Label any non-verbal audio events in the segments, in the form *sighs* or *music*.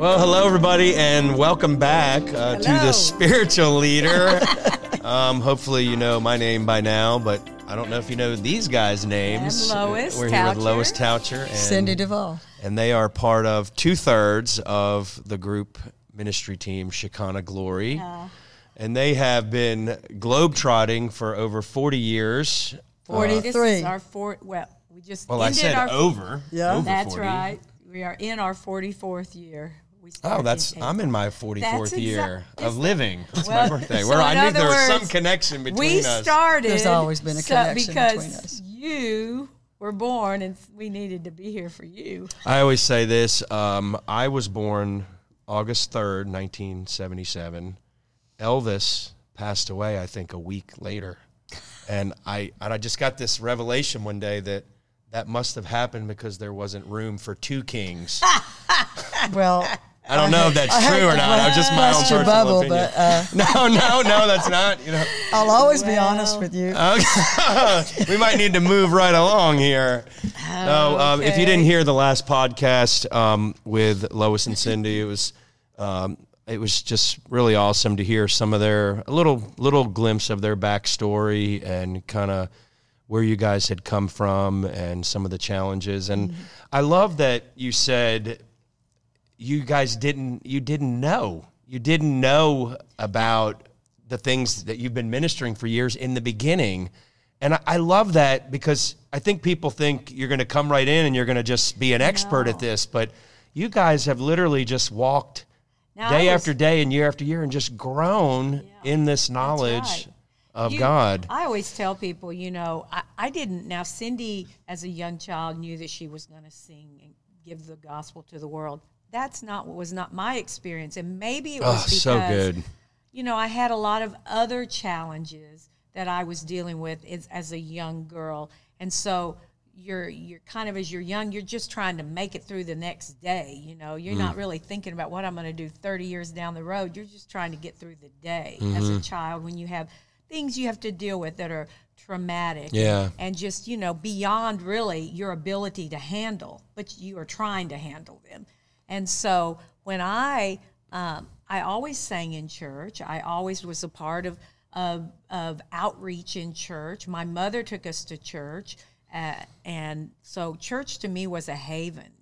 Well, hello, everybody, and welcome back uh, to Hello. the spiritual leader. *laughs* um, hopefully, you know my name by now, but I don't know if you know these guys' names. I'm Lois We're here with Toucher. Lois Toucher and Cindy Duvall. and they are part of two thirds of the group ministry team Shekinah Glory. And they have been globetrotting for over 40 years. This 43. is our fourth. Well, we just Well, I ended said our. over. Yeah. over That's 40. right. We are in our forty-fourth year. We Oh, that's I'm in my 44th That's exa- year of living. It's Well, my birthday. so Where I knew other there was some connection between we us. started. There's always been a so- connection because between us. You were born, and we needed to be here for you. I always say this. Um, I was born August 3rd, 1977. Elvis passed away, I think, a week later. And I, and I just got this revelation one day that that must have happened because there wasn't room for two kings. *laughs* Well, I don't know if that's I true or not. I was just my own personal bubble, opinion. but uh, *laughs* no, no, no, that's not. You know, I'll always be honest with you. Okay. *laughs* we might need to move right along here. No, um, if you didn't hear the last podcast um, with Lois and Cindy, it was um, it was just really awesome to hear some of their a little little glimpse of their backstory and kind of where you guys had come from and some of the challenges. And I love that you said you guys didn't you didn't know you didn't know about the things that you've been ministering for years in the beginning and I, I love that because i think people think you're going to come right in and you're going to just be an expert at this but you guys have literally just walked Now, day was- after day and year after year and just grown in this knowledge right. of You- god I always tell people, you know, I, I didn't. Now, Cindy, as a young child, knew that she was going to sing and give the gospel to the world. That's not what was not my experience, and maybe it ah, was oh because so good you know I had a lot of other challenges that I was dealing with as, as a young girl, and so. You're you're kind of as you're young, you're just trying to make it through the next day. You know, you're not mm. really thinking about what I'm going to do 30 years down the road. You're just trying to get through the day as a mm-hmm. child when you have things you have to deal with that are traumatic Yeah. and just you know beyond really your ability to handle but you are trying to handle them and so when i um, i always sang in church. I always was a part of of, of outreach in church. My mother took us to church uh, and so church to me was a haven.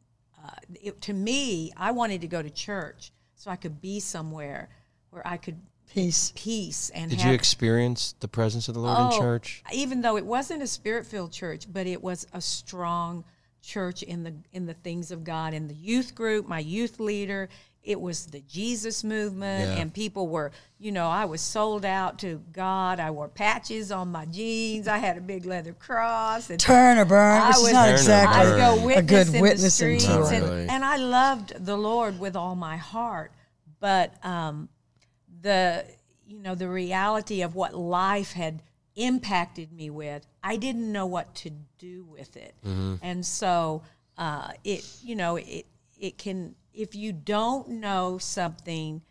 Uh, it, to me i wanted to go to church so i could be somewhere where i could Peace. peace and did have you experience the presence of the lord in Oh, church? Even though it wasn't a spirit-filled church, but it was a strong church in the in the things of God. In the youth group, my youth leader, it was the Jesus movement, Yeah. and people were, you know, I was sold out to God. I wore patches on my jeans. I had a big leather cross, and Turn or burn, I was- not exactly. I'd go A witness good in the streets, tour. Not and, really. and I loved the Lord with all my heart. But um, the you know the reality of what life had impacted me with, I didn't know what to do with it, and so uh, it you know it it can if you don't know something,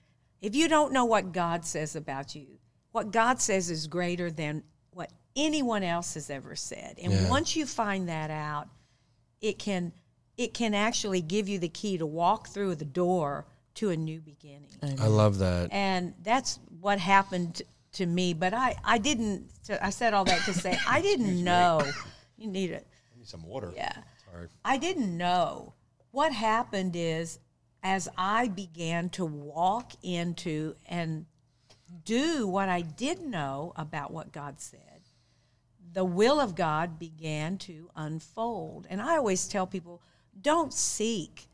if you don't know what God says about you, what God says is greater than what anyone else has ever said, and Yeah. once you find that out, it can it can actually give you the key to walk through the door to a new beginning. I love that. And that's what happened to me but i i didn't i said all that to say *laughs* i didn't know. You need it. I need some water. Yeah. Sorry. i didn't know. What happened is as i began to walk into and do what i did know about what god said the will of God began to unfold. And I always tell people don't seek,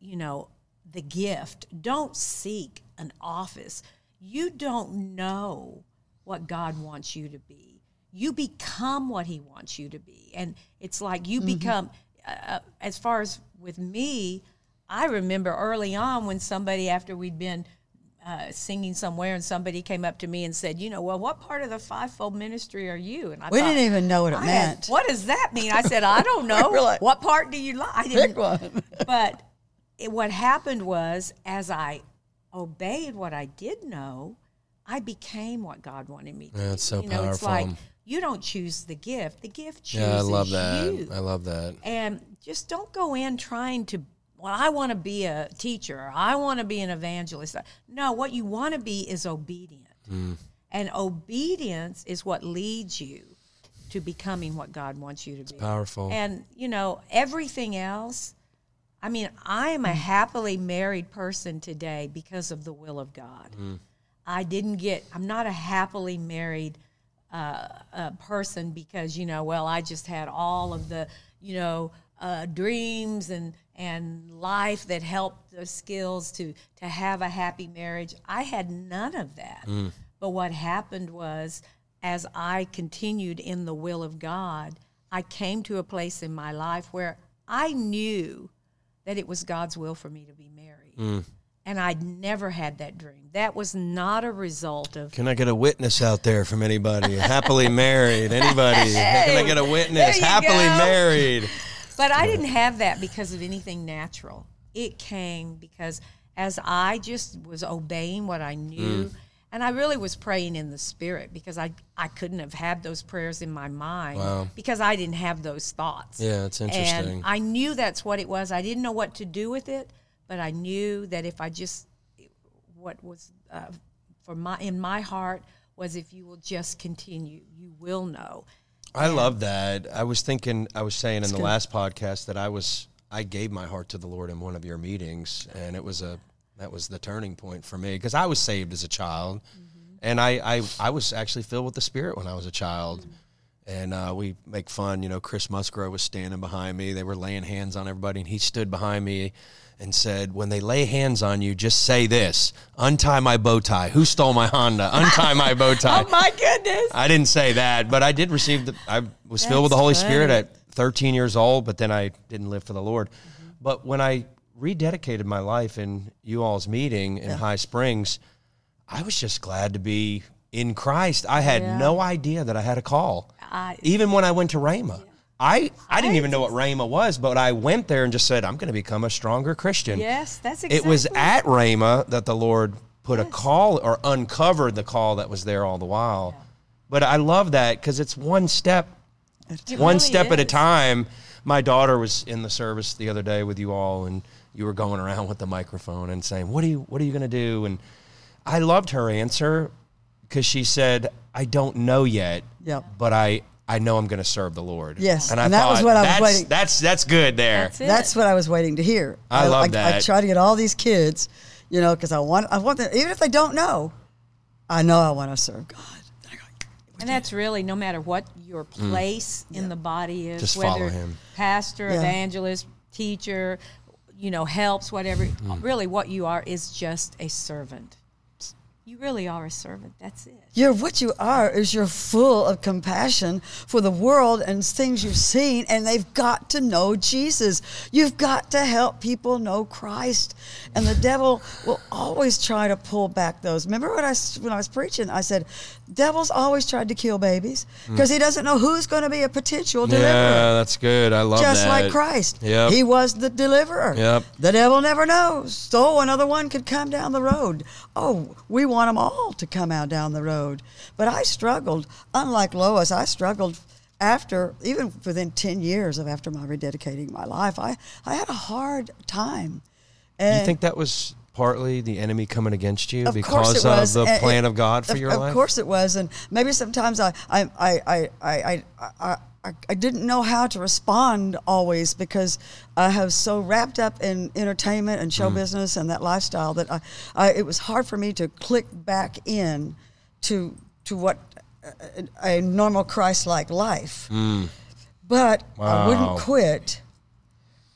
you know, the gift, don't seek an office. You don't know what God wants you to be. You become what He wants you to be. And it's like you become, uh, as far as with me, I remember early on when somebody, after we'd been uh, singing somewhere, and somebody came up to me and said, "You know, well, what part of the fivefold ministry are you?" And I We thought, didn't even know what it I had- meant. what does that mean? I said, "I don't *laughs* know. like, what part do you like?" *laughs* I didn't. one. *laughs* But it, what happened was, as I obeyed what I did know, I became what God wanted me to. Yeah, be. it's so you know, It's like powerful. you don't choose the gift; the gift chooses yeah i love that you. i love that And just don't go in trying to well, I want to be a teacher. Or I want to be an evangelist. No, what you want to be is obedient. Mm. And obedience is what leads you to becoming what God wants you to be. Powerful. And, you know, everything else, I mean, I am a mm. happily married person today because of the will of God. Mm. I didn't get, I'm not a happily married uh, uh, person because, you know, well, I just had all of the, you know, uh, dreams and, and life that helped the skills to, to have a happy marriage. I had none of that. But what happened was, as I continued in the will of God, I came to a place in my life where I knew that it was God's will for me to be married. And I'd never had that dream. That was not a result of Can I get a witness out there from anybody? *laughs* Happily married. Anybody? Can I get a witness? Happily go. married. But I didn't have that because of anything natural. It came because as I just was obeying what I knew, Mm. and I really was praying in the spirit because I, I couldn't have had those prayers in my mind Wow. because I didn't have those thoughts. Yeah, it's interesting. And I knew that's what it was. I didn't know what to do with it, but I knew that if I just, what was uh, for my in my heart was if you will just continue, you will know. I love that. I was thinking, I was saying in the good. last podcast that I was, I gave my heart to the Lord in one of your meetings, and it was a, that was the turning point for me because I was saved as a child, and I, I, I was actually filled with the Spirit when I was a child. And uh, we make fun, you know. Chris Musgrove was standing behind me. They were laying hands on everybody, and he stood behind me and said, "When they lay hands on you, just say this: Untie my bow tie. Who stole my Honda? Untie my bow *laughs* oh tie." Oh my goodness! I didn't say that, but I did receive the. I was filled with the That's Holy Spirit at 13 years old, but then I didn't live for the Lord. Mm-hmm. But when I rededicated my life in you all's meeting in High Springs, I was just glad to be in Christ. I had Yeah. no idea that I had a call. I- Even when I went to Rhema. I, I didn't even know what Rhema was, but I went there and just said, I'm going to become a stronger Christian. Yes, that's exactly. It was at Rhema that the Lord put a call or uncovered the call that was there all the while. But I love that because it's one step, It one really step at a time. My daughter was in the service the other day with you all, and you were going around with the microphone and saying, "What are you? What are you going to do?" And I loved her answer because she said, "I don't know yet, Yep. but I." I know I'm going to serve the Lord. Yes, and I and that was what I was that's, waiting- That's that's good there. That's it. That's what I was waiting to hear. I love I, that. try to get all these kids, you know, because I want, I want them, even if they don't know, I know I want to serve God. And that's really no matter what your place in the body is, Mm. Just follow whether him. pastor, Yeah. evangelist, teacher, you know, helps, whatever. Mm. Really, what you are is just a servant. You really are a servant. That's it. You're what you are is you're full of compassion for the world and things you've seen, and they've got to know Jesus. You've got to help people know Christ, and the devil will always try to pull back those. Remember what I s- when I was preaching? I said, "Devil's always tried to kill babies hmm. because he doesn't know who's going to be a potential deliverer." Yeah, that's good. I love that. just that. like Christ. Yep. He was the deliverer. Yep. The devil never knows. So another one could come down the road. Oh, we want them all to come out down the road. But I struggled. Unlike Lois, I struggled after, even within 10 years of after my rededicating my life, I, I had a hard time. And you think that was partly the enemy coming against you of because of the And plan it- of God for of, your of life? Of course it was, and maybe sometimes I I I I I I, I, I, I didn't know how to respond always because I have so wrapped up in entertainment and Mm. show business and that lifestyle that I, I it was hard for me to click back in to to what a, a normal Christ-like life. But I Mm. Wouldn't quit.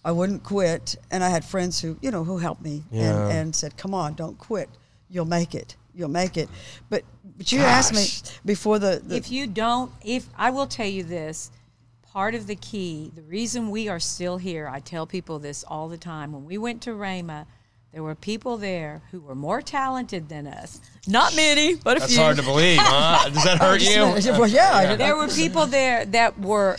I wouldn't quit, and I had friends who, you know, who helped me Yeah. and, and said, "Come on, don't quit. You'll make it. You'll make it." But but you asked me before the, the if you don't, if I will tell you this, part of the key, the reason we are still here, I tell people this all the time. When we went to Rhema, there were people there who were more talented than us. Not many, but a That's few. That's hard to believe, huh? Does that hurt *laughs* you? well, yeah, I did- there were people there that were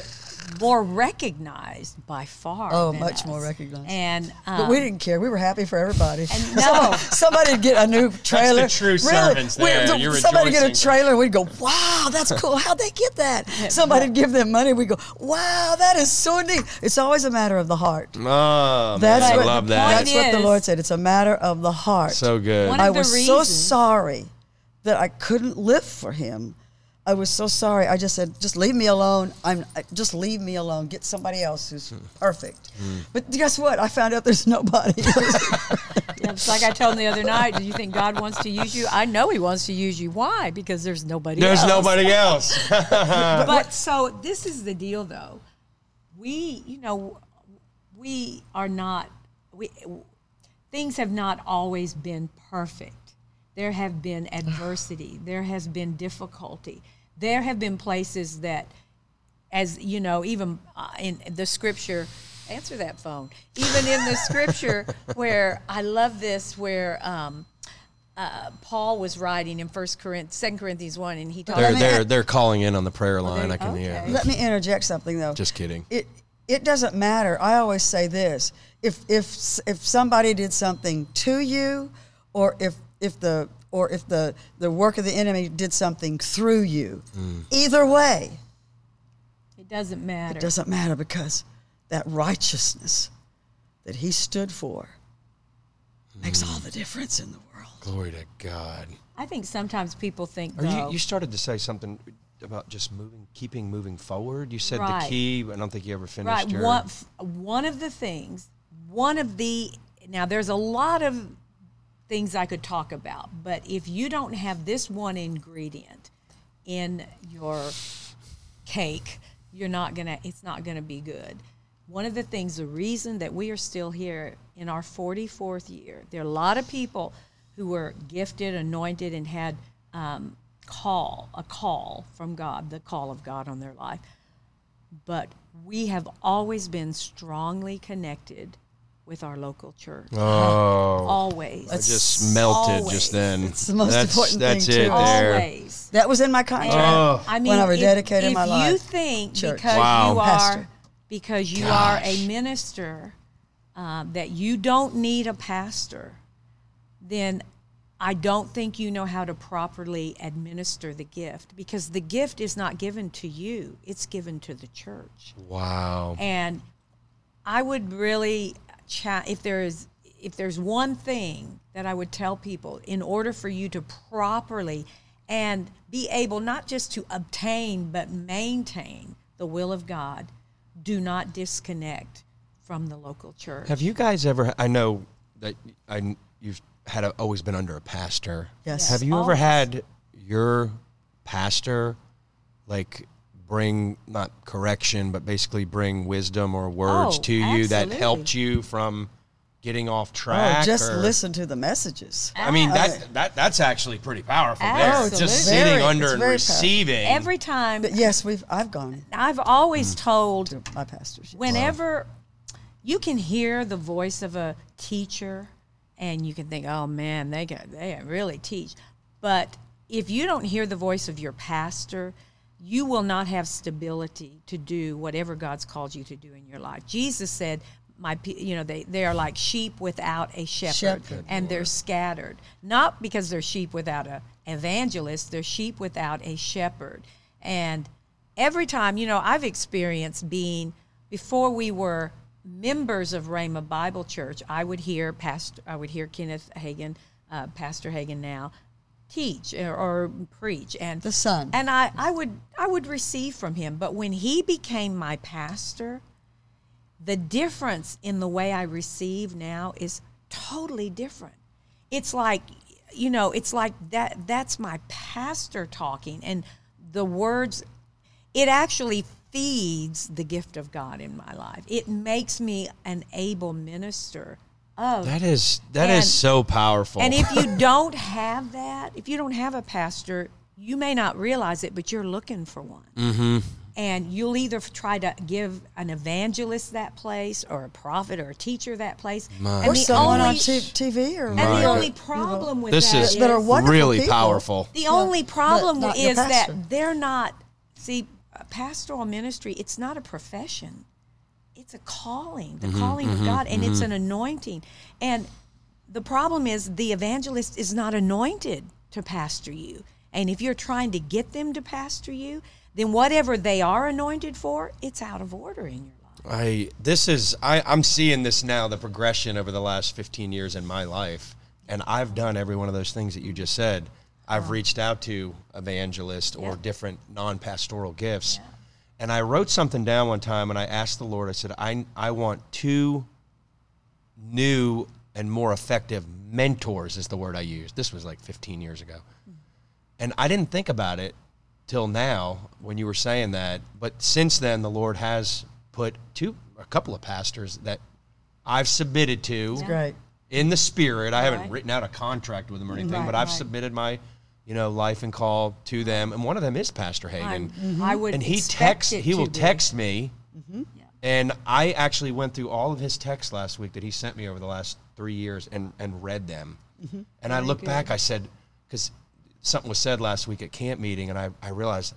more recognized by far. Oh, than much more recognized. And um, But we didn't care. We were happy for everybody. And *laughs* no. somebody would get a new trailer. true servants we- there. the- You're somebody get a rejoicing. trailer. We'd go, "Wow, that's cool. How'd they get that?" *laughs* Somebody would give them money. We go, "Wow, that is so neat." It's always a matter of the heart. Oh, That's man, I love that. point That's what the Lord said. It's a matter of the heart. So good. One I of the was so sorry that I couldn't live for him. I was so sorry. I just said, just leave me alone. I'm just leave me alone. Get somebody else who's Hmm. perfect. But guess what? I found out there's nobody. *laughs* Yeah, it's like I told him the other night. Do you think God wants to use you? I know He wants to use you. Why? Because there's nobody. There's else. nobody else. *laughs* *laughs* But so this is the deal, though. We, you know, we are not. We things have not always been perfect. There have been adversity. *sighs* There has been difficulty. There have been places that, as you know, even uh, in the scripture. Answer that phone. Even in the scripture, *laughs* where I love this, where um, uh, Paul was writing in First Corinthians, Second Corinthians one, and he talks. they're they're they're calling in on the prayer line. I can okay. hear. Let me interject something though. Just kidding. It it doesn't matter. I always say this: if if if somebody did something to you, or if if the or if the the work of the enemy did something through you, Mm. either way, It doesn't matter. it doesn't matter because that righteousness that he stood for makes all the difference in the world. Glory to God. I think sometimes people think, Are though, you, you started to say something about just moving, keeping moving forward. You said Right. the key. I don't think you ever finished right? your. One, one of the things, one of the now there's a lot of things I could talk about, but if you don't have this one ingredient in your cake, you're not gonna. It's not gonna be good. One of the things, the reason that we are still here in our 44th year, there are a lot of people who were gifted, anointed, and had um, call a call from God, the call of God on their life but we have always been strongly connected with our local church. oh, Always. I just melted just then. It's the most that's, important That's thing, it too. there. Always. That was in my contract. Oh. I mean, when I if- rededicated if, my you life. think Church. because Wow. you are Pastor. because you are a minister uh, that you don't need a pastor, then I don't think you know how to properly administer the gift because the gift is not given to you; it's given to the church. Wow. And I would really chat if there is if there's one thing that I would tell people in order for you to properly and be able not just to obtain but maintain the will of God, do not disconnect from the local church. Have you guys ever? I know that I you've had a, always been under a pastor. Yes. Have you ever had your pastor like bring not correction, but basically bring wisdom or words Oh, to you that helped you from getting off Oh, track? just or- listen to the messages. I mean that ah. that that's actually pretty powerful. There, just Very- sitting under and very powerful. receiving. Every time But yes, we've I've gone I've always mm. told to my pastors. yes. whenever you can hear the voice of a teacher and you can think oh man they can they really teach but if you don't hear the voice of your pastor you will not have stability to do whatever god's called you to do in your life. Jesus said my you know they, they are like sheep without a shepherd, Shepherd, and they're scattered. Not because they're sheep without a evangelist they're sheep without a shepherd. And every time you know i've experienced being before we were members of Rhema Bible Church, I would hear Pastor, I would hear Kenneth Hagin, uh, Pastor Hagin now, teach or, or preach, and The son. and I, I would I would receive from him. But when he became my pastor, the difference in the way I receive now is totally different. It's like, you know, it's like that that's my pastor talking and the words it actually feeds the gift of God in my life. It makes me an able minister of that is that is And- so powerful. and if you *laughs* don't have that, if you don't have a pastor, you may not realize it, but you're looking for one. Mm-hmm. And you'll either try to give an evangelist that place, or a prophet, or a teacher that place. My And or the someone on t- TV or And Right. the only problem with this that is That are wonderful really people. powerful. the only problem not is that they're not. See, pastoral ministry, it's not a profession. It's a calling, the mm-hmm, calling of mm-hmm, God, and it's mm-hmm. an anointing. And the problem is the evangelist is not anointed to pastor you. And if you're trying to get them to pastor you, then whatever they are anointed for, it's out of order in your life. I this is I I'm seeing this now the progression over the last 15 years in my life and I've done every one of those things that you just said. I've reached out to evangelists or Yeah. different non-pastoral gifts. And I wrote something down one time and I asked the Lord I said I I want two new and more effective mentors is the word I used. This was like 15 years ago. And I didn't think about it till now when you were saying that. But since then, the Lord has put two, a couple of pastors that I've submitted to Great. in the spirit. I haven't Right. written out a contract with them or anything, Right, but I've right. submitted my, you know, life and call to them. And one of them is Pastor Hagin I'm- mm-hmm. I would and he texts he will be. text me. Mm-hmm. Yeah. and i actually went through all of his texts last week that he sent me over the last three years and, and read them. Mm-hmm. And i looked back i said because something was said last week at camp meeting and I, I realized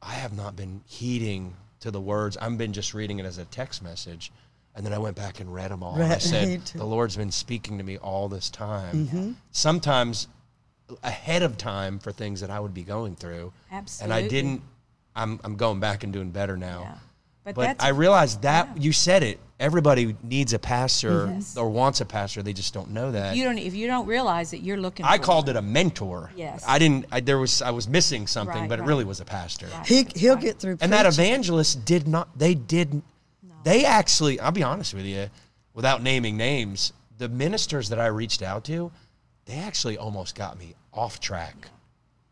i have not been heeding to the words. I've been just reading it as a text message. And then i went back and read them all. And i said *laughs* the lord's been speaking to me all this time. Sometimes ahead of time for things that i would be going through and i didn't i'm, I'm going back and doing better now Yeah. But, but I realized that yeah. you said it. Everybody needs a pastor Yes. or wants a pastor. They just don't know that. you don't if you don't realize that you're looking. I for called one. it a mentor. Yes. I didn't. I, there was. I was missing something, Right, but it really was a pastor. Right. He he'll Right. get through. And that evangelist did not. They didn't. They actually. I'll be honest with you, without naming names, the ministers that I reached out to, they actually almost got me off track.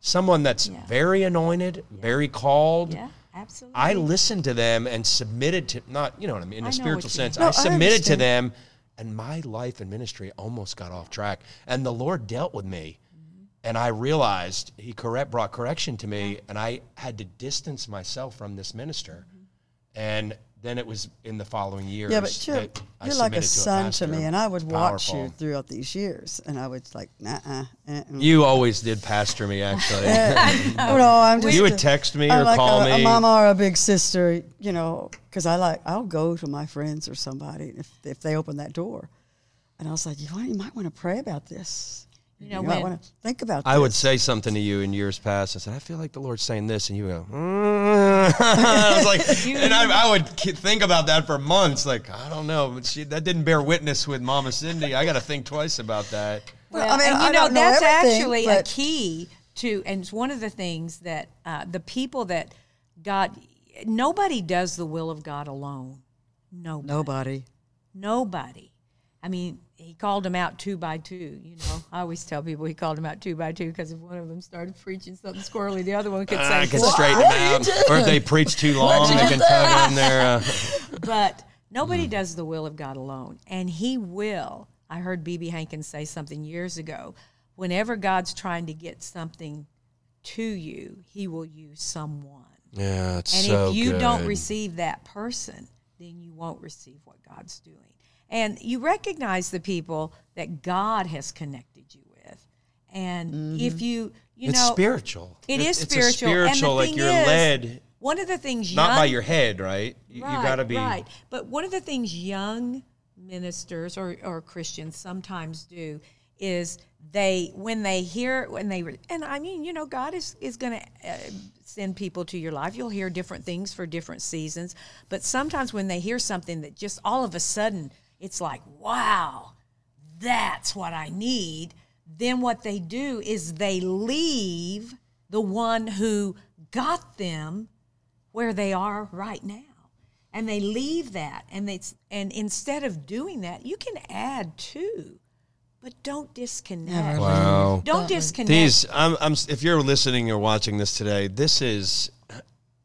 Someone that's Yeah. very anointed, very called. Yeah, absolutely. I listened to them and submitted to not you know what I mean in I a spiritual sense. No, I I submitted to them, and my life and ministry almost got off track. And the Lord dealt with me, Mm-hmm. and I realized He correct brought correction to me, and I had to distance myself from this minister. And then it was in the following years. Yeah, but you're, that you're like a submitted to son to me, and I would watch you throughout these years, and I was like, nah, uh, uh, You always did pastor me, actually. Oh, *laughs* no, I'm just. you would text me I'm or like call a, me. a mama or a big sister, you know, because I like I'll go to my friends or somebody if if they open that door, and I was like, you, want, you might want to pray about this. You know, might when- want to think about. I would say something to you in years past. I said, I feel like the Lord's saying this, and you go, mm. *laughs* I was like, *laughs* and I, I would think about that for months. Like, I don't know, but she, that didn't bear witness with Mama Cindy. I got to think twice about that. Well, I mean, and you I know, don't know that's everything, actually a key to, and it's one of the things that uh, the people that God, nobody does the will of God alone. Nobody. nobody. Nobody. I mean, he called them out two by two. You know, I always tell people he called them out two by two because if one of them started preaching something squirrely, the other one could I say, can "What?" straighten them out. Or if they preach too *laughs* long, they can tug in there. Uh, *laughs* but Hmm. nobody does the will of God alone. And He will. I heard B.B. Hankins say something years ago. Whenever God's trying to get something to you, He will use someone. yeah, it's And so if you don't receive that person, then you won't receive what God's doing. And you recognize the people that God has connected you with. And if you, you Mm-hmm. it's know, spiritual. it It- is it's a spiritual. and the spiritual, like thing you're is, led, One of the things not by your head, right? You, you right, got to be. right. But one of the things young ministers or, or Christians sometimes do is they when they hear when they and I mean you know God is is going to uh, send people to your life. You'll hear different things for different seasons, but sometimes when they hear something that just all of a sudden it's like wow, that's what I need. Then what they do is they leave the one who got them where they are right now and they leave that and they and instead of doing that you can add to but don't disconnect Wow. don't disconnect These, I'm, I'm, if you're listening or watching this today, this is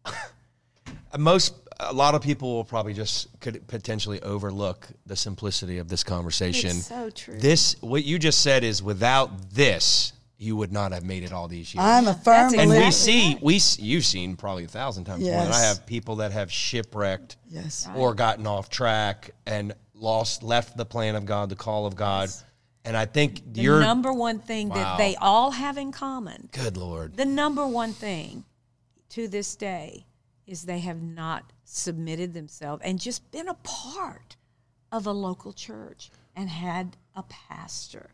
*coughs* most. A lot of people will probably just could potentially overlook the simplicity of this conversation. It's so true. This, what you just said, is without this, you would not have made it all these years. I'm a firm That's and we see, right. we you've seen probably a thousand times more than I have people that have shipwrecked Yes. or gotten off track and lost, left the plan of God, the call of God. Yes. And I think the you're number one thing Wow. that they all have in common good, Lord. the number one thing to this day is they have not submitted themselves and just been a part of a local church and had a pastor.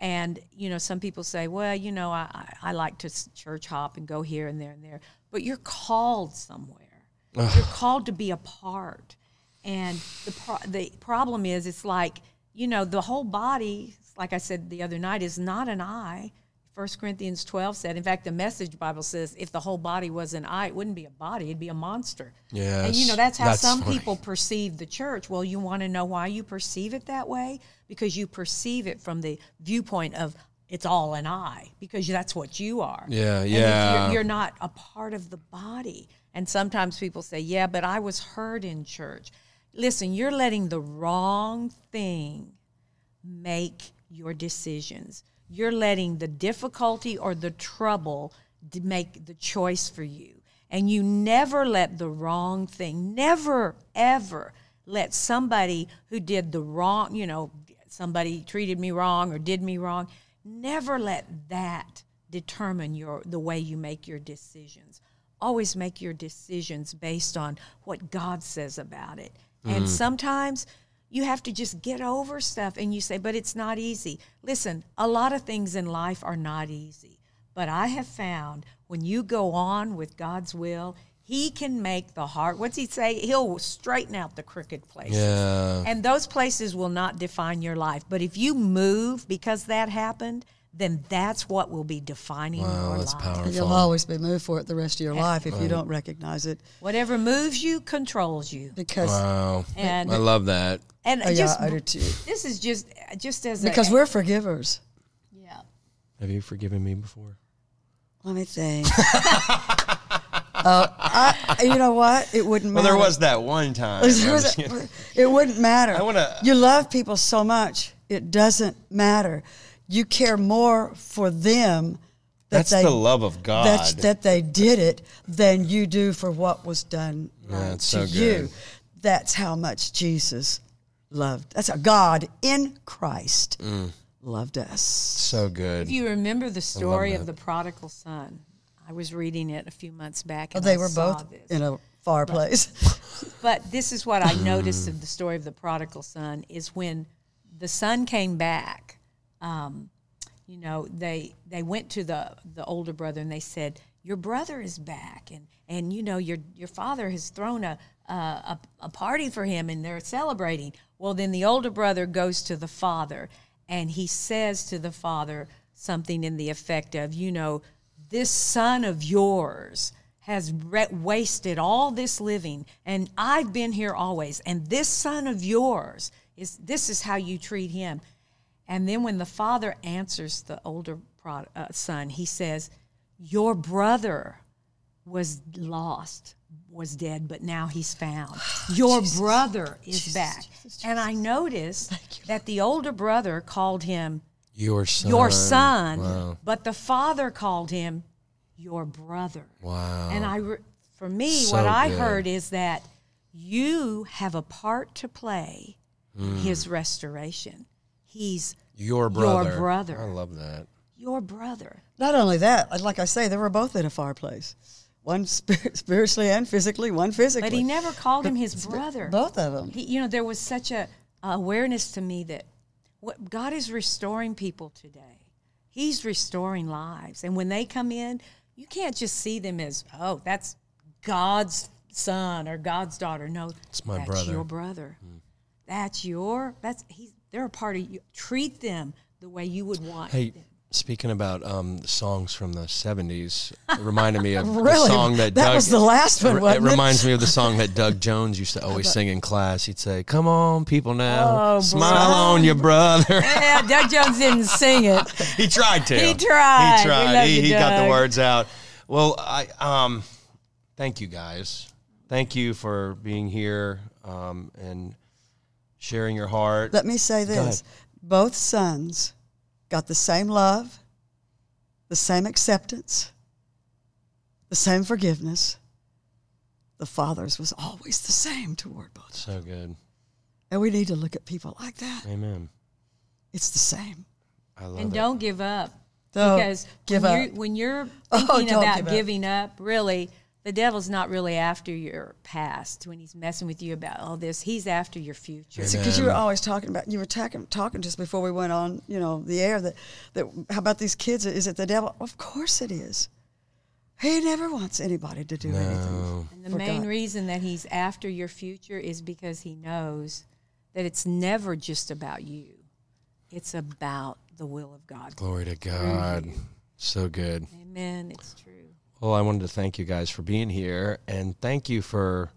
And you know, some people say, "Well, you know, I, I, like to church hop and go here and there and there," but you're called somewhere. You're called to be a part. And the pro- the problem is, it's like you know, the whole body. Like I said the other night, is not an eye. First Corinthians twelve said. In fact, the Message Bible says, if the whole body was an eye, it wouldn't be a body; it'd be a monster. Yeah. And you know that's how that's some funny. people perceive the church. Well, you want to know why you perceive it that way? Because you perceive it from the viewpoint of it's all an eye, because that's what you are. Yeah, yeah. You're, you're not a part of the body. And sometimes people say, yeah, but I was hurt in church. Listen, you're letting the wrong thing make your decisions. You're letting the difficulty or the trouble make the choice for you. And you never let the wrong thing, never, ever let somebody who did the wrong, you know, somebody treated me wrong or did me wrong, never let that determine your the way you make your decisions. Always make your decisions based on what God says about it. And mm. sometimes you have to just get over stuff and you say, but it's not easy. Listen, a lot of things in life are not easy. But I have found when you go on with God's will, He can make the heart, what's He say? He'll straighten out the crooked places. Yeah. And those places will not define your life. But if you move because that happened, then that's what will be defining your that's life. powerful. You'll always be moved for it the rest of your life if you don't recognize it. Whatever moves you controls you. Because Wow. And I love that. and Oh, yeah, just I do too. this is just just as because a, we're forgivers. yeah. Have you forgiven me before? Let me think. uh, *laughs* I, you know what? It wouldn't Well, matter. there was that one time. There was just a- *laughs* kidding. it wouldn't matter. I wanna- You love people so much, it doesn't matter. You care more for them. That That's they, the love of God. That's, that they did it than you do for what was done Yeah, to so you. good. That's how much Jesus loved. That's how God in Christ Mm. loved us. so good. If you remember the story of the prodigal son, I was reading it a few months back. Oh, they I were saw both this. in a far place. *laughs* But this is what I noticed of the story of the prodigal son is when the son came back. Um, you know, they they went to the the older brother and they said, "Your brother is back, and and you know your your father has thrown a a, a party for him, and they're celebrating." Well, then the older brother goes to the father, and he says to the father something in the effect of, "You know, this son of yours." has re- wasted all this living and I've been here always and this son of yours is this is how you treat him and then when the father answers the older prod, uh, son he says your brother was lost was dead but now he's found *sighs* your brother is back and I noticed that the older brother called him Your son. your son Wow. but the father called him your brother Wow. and I, re- for me, So what I good. heard is that you have a part to play Mm. in his restoration. He's your brother. Your brother. I love that. your brother. Not only that, like I say, they were both in a far place. One spir- *laughs* spiritually and physically, one physically. But he never called him his brother. Both of them. He, you know, there was such a, a awareness to me that what God is restoring people today. He's restoring lives, and when they come in, you can't just see them as oh, that's God's son or God's daughter. No, It's my that's brother. Your brother. Mm. That's your. That's he's. They're a part of you. Treat them the way you would want. Hey, them. speaking about um, songs from the '70s, it reminded me of *laughs* the song that That Doug. was the last one, It it? reminds me of the song that Doug *laughs* Jones used to always sing in class. He'd say, "Come on, people now, Oh, smile boy. on your brother." *laughs* Yeah, Doug Jones didn't sing it. he tried to. He tried. He tried. he you, he got the words out. Well, I um, thank you guys. Thank you for being here um, and sharing your heart. Let me say this both sons got the same love, the same acceptance, the same forgiveness. The father's was always the same toward both. so good. And we need to look at people like that. Amen. It's the same. I love And it. don't give up. Don't because give when up. You're, when you're *laughs* Oh, thinking don't about give up. giving up, really, the devil's not really after your past when he's messing with you about all this. He's after your future. Because you were always talking about, you were talking, talking just before we went on, you know, the air that, that, how about these kids? Is it the devil? Of course it is. He never wants anybody to do anything. And the for main God. reason that he's after your future is because he knows that it's never just about you. It's about the will of God. Glory to God. Mm-hmm. So good. Amen. It's true. Well, I wanted to thank you guys for being here and thank you for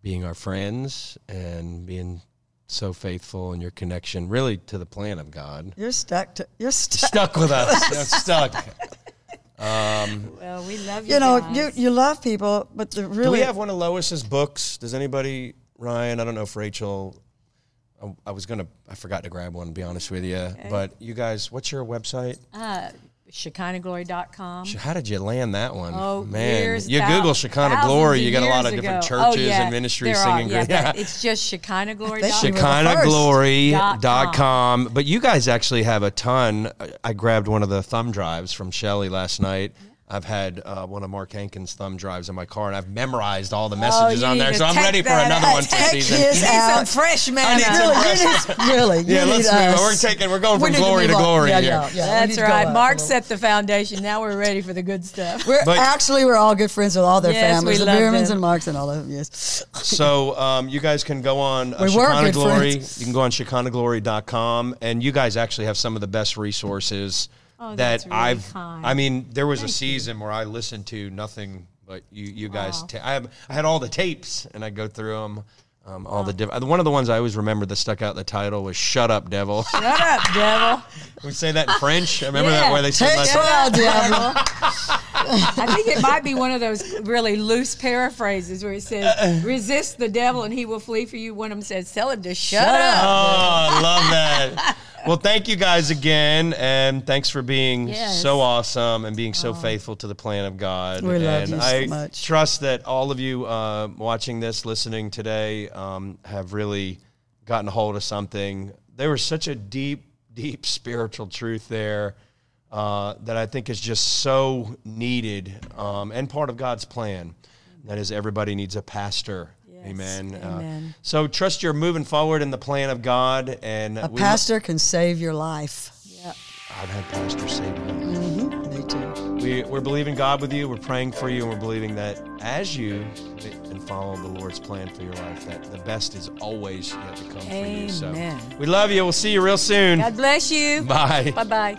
being our friends and being so faithful in your connection really to the plan of God. You're stuck to, you're stuck. Stuck with us. *laughs* Yeah, stuck. Well, we love you. You know, guys. you, you love people, but the really, Do we have one of Lois's books? Does anybody, Ryan? I don't know if Rachel. I, I was gonna. I forgot to grab one. To be honest with you, but you guys, what's your website? uh, ShekinahGlory.com. How did you land that one? Oh, man! years, you Google Shekinah Glory, you get a lot of different ago. Oh, churches oh, yeah, and ministries there are, singing. Yeah, it's just ShekinahGlory.com. think you were the. ShekinahGlory.com. But you guys actually have a ton. I grabbed one of the thumb drives from Shelly last night. I've had uh, one of Mark Hankins' thumb drives in my car, and I've memorized all the messages you on there. So I'm ready for another out. one for Take season. his You need some fresh man. need some Really, you need, really, Yeah, you let's need move. We're taking. We're going from need to glory to move glory Yeah, here. yeah, yeah. That's right. Mark set the foundation. Now we're ready for the good stuff. We're But- actually we're all good friends with all their Yes, families, the love Biermans and Marks and all of them. Yes, So um, you guys can go on uh, We were Glory. friends. You can go on ShekinahGlory.com, and you guys actually have some of the best resources Oh, that really I've. kind. I mean, there was a season where I listened to nothing but you. You guys. Wow. Ta- I, have, I had all the tapes, and I go through them. Um, all the diff- one of the ones I always remember that stuck out in the title was "Shut Up, Devil." Shut up, *laughs* devil. we say that in French. I remember Yeah. that where they said Take some out, devil. *laughs* I think it might be one of those really loose paraphrases where it says, resist the devil and he will flee for you. One of them says, tell him to shut, Shut up. Oh, I love that. Well, thank you guys again, and thanks for being Yes. so awesome and being so faithful to the plan of God. We love and you so I much. trust that all of you uh, watching this, listening today, um, have really gotten a hold of something. There was such a deep, deep spiritual truth there uh, that I think is just so needed um, and part of God's plan. That is, everybody needs a pastor. Yes. Amen. Uh, so trust you're moving forward in the plan of God, and A we- pastor can save your life. Yeah. I've had pastors say that. Me too. We, we're believing God with you. We're praying for you, and we're believing that as you fit and follow the Lord's plan for your life, that the best is always yet to come for you. So we love you. We'll see you real soon. God bless you. Bye. Bye bye.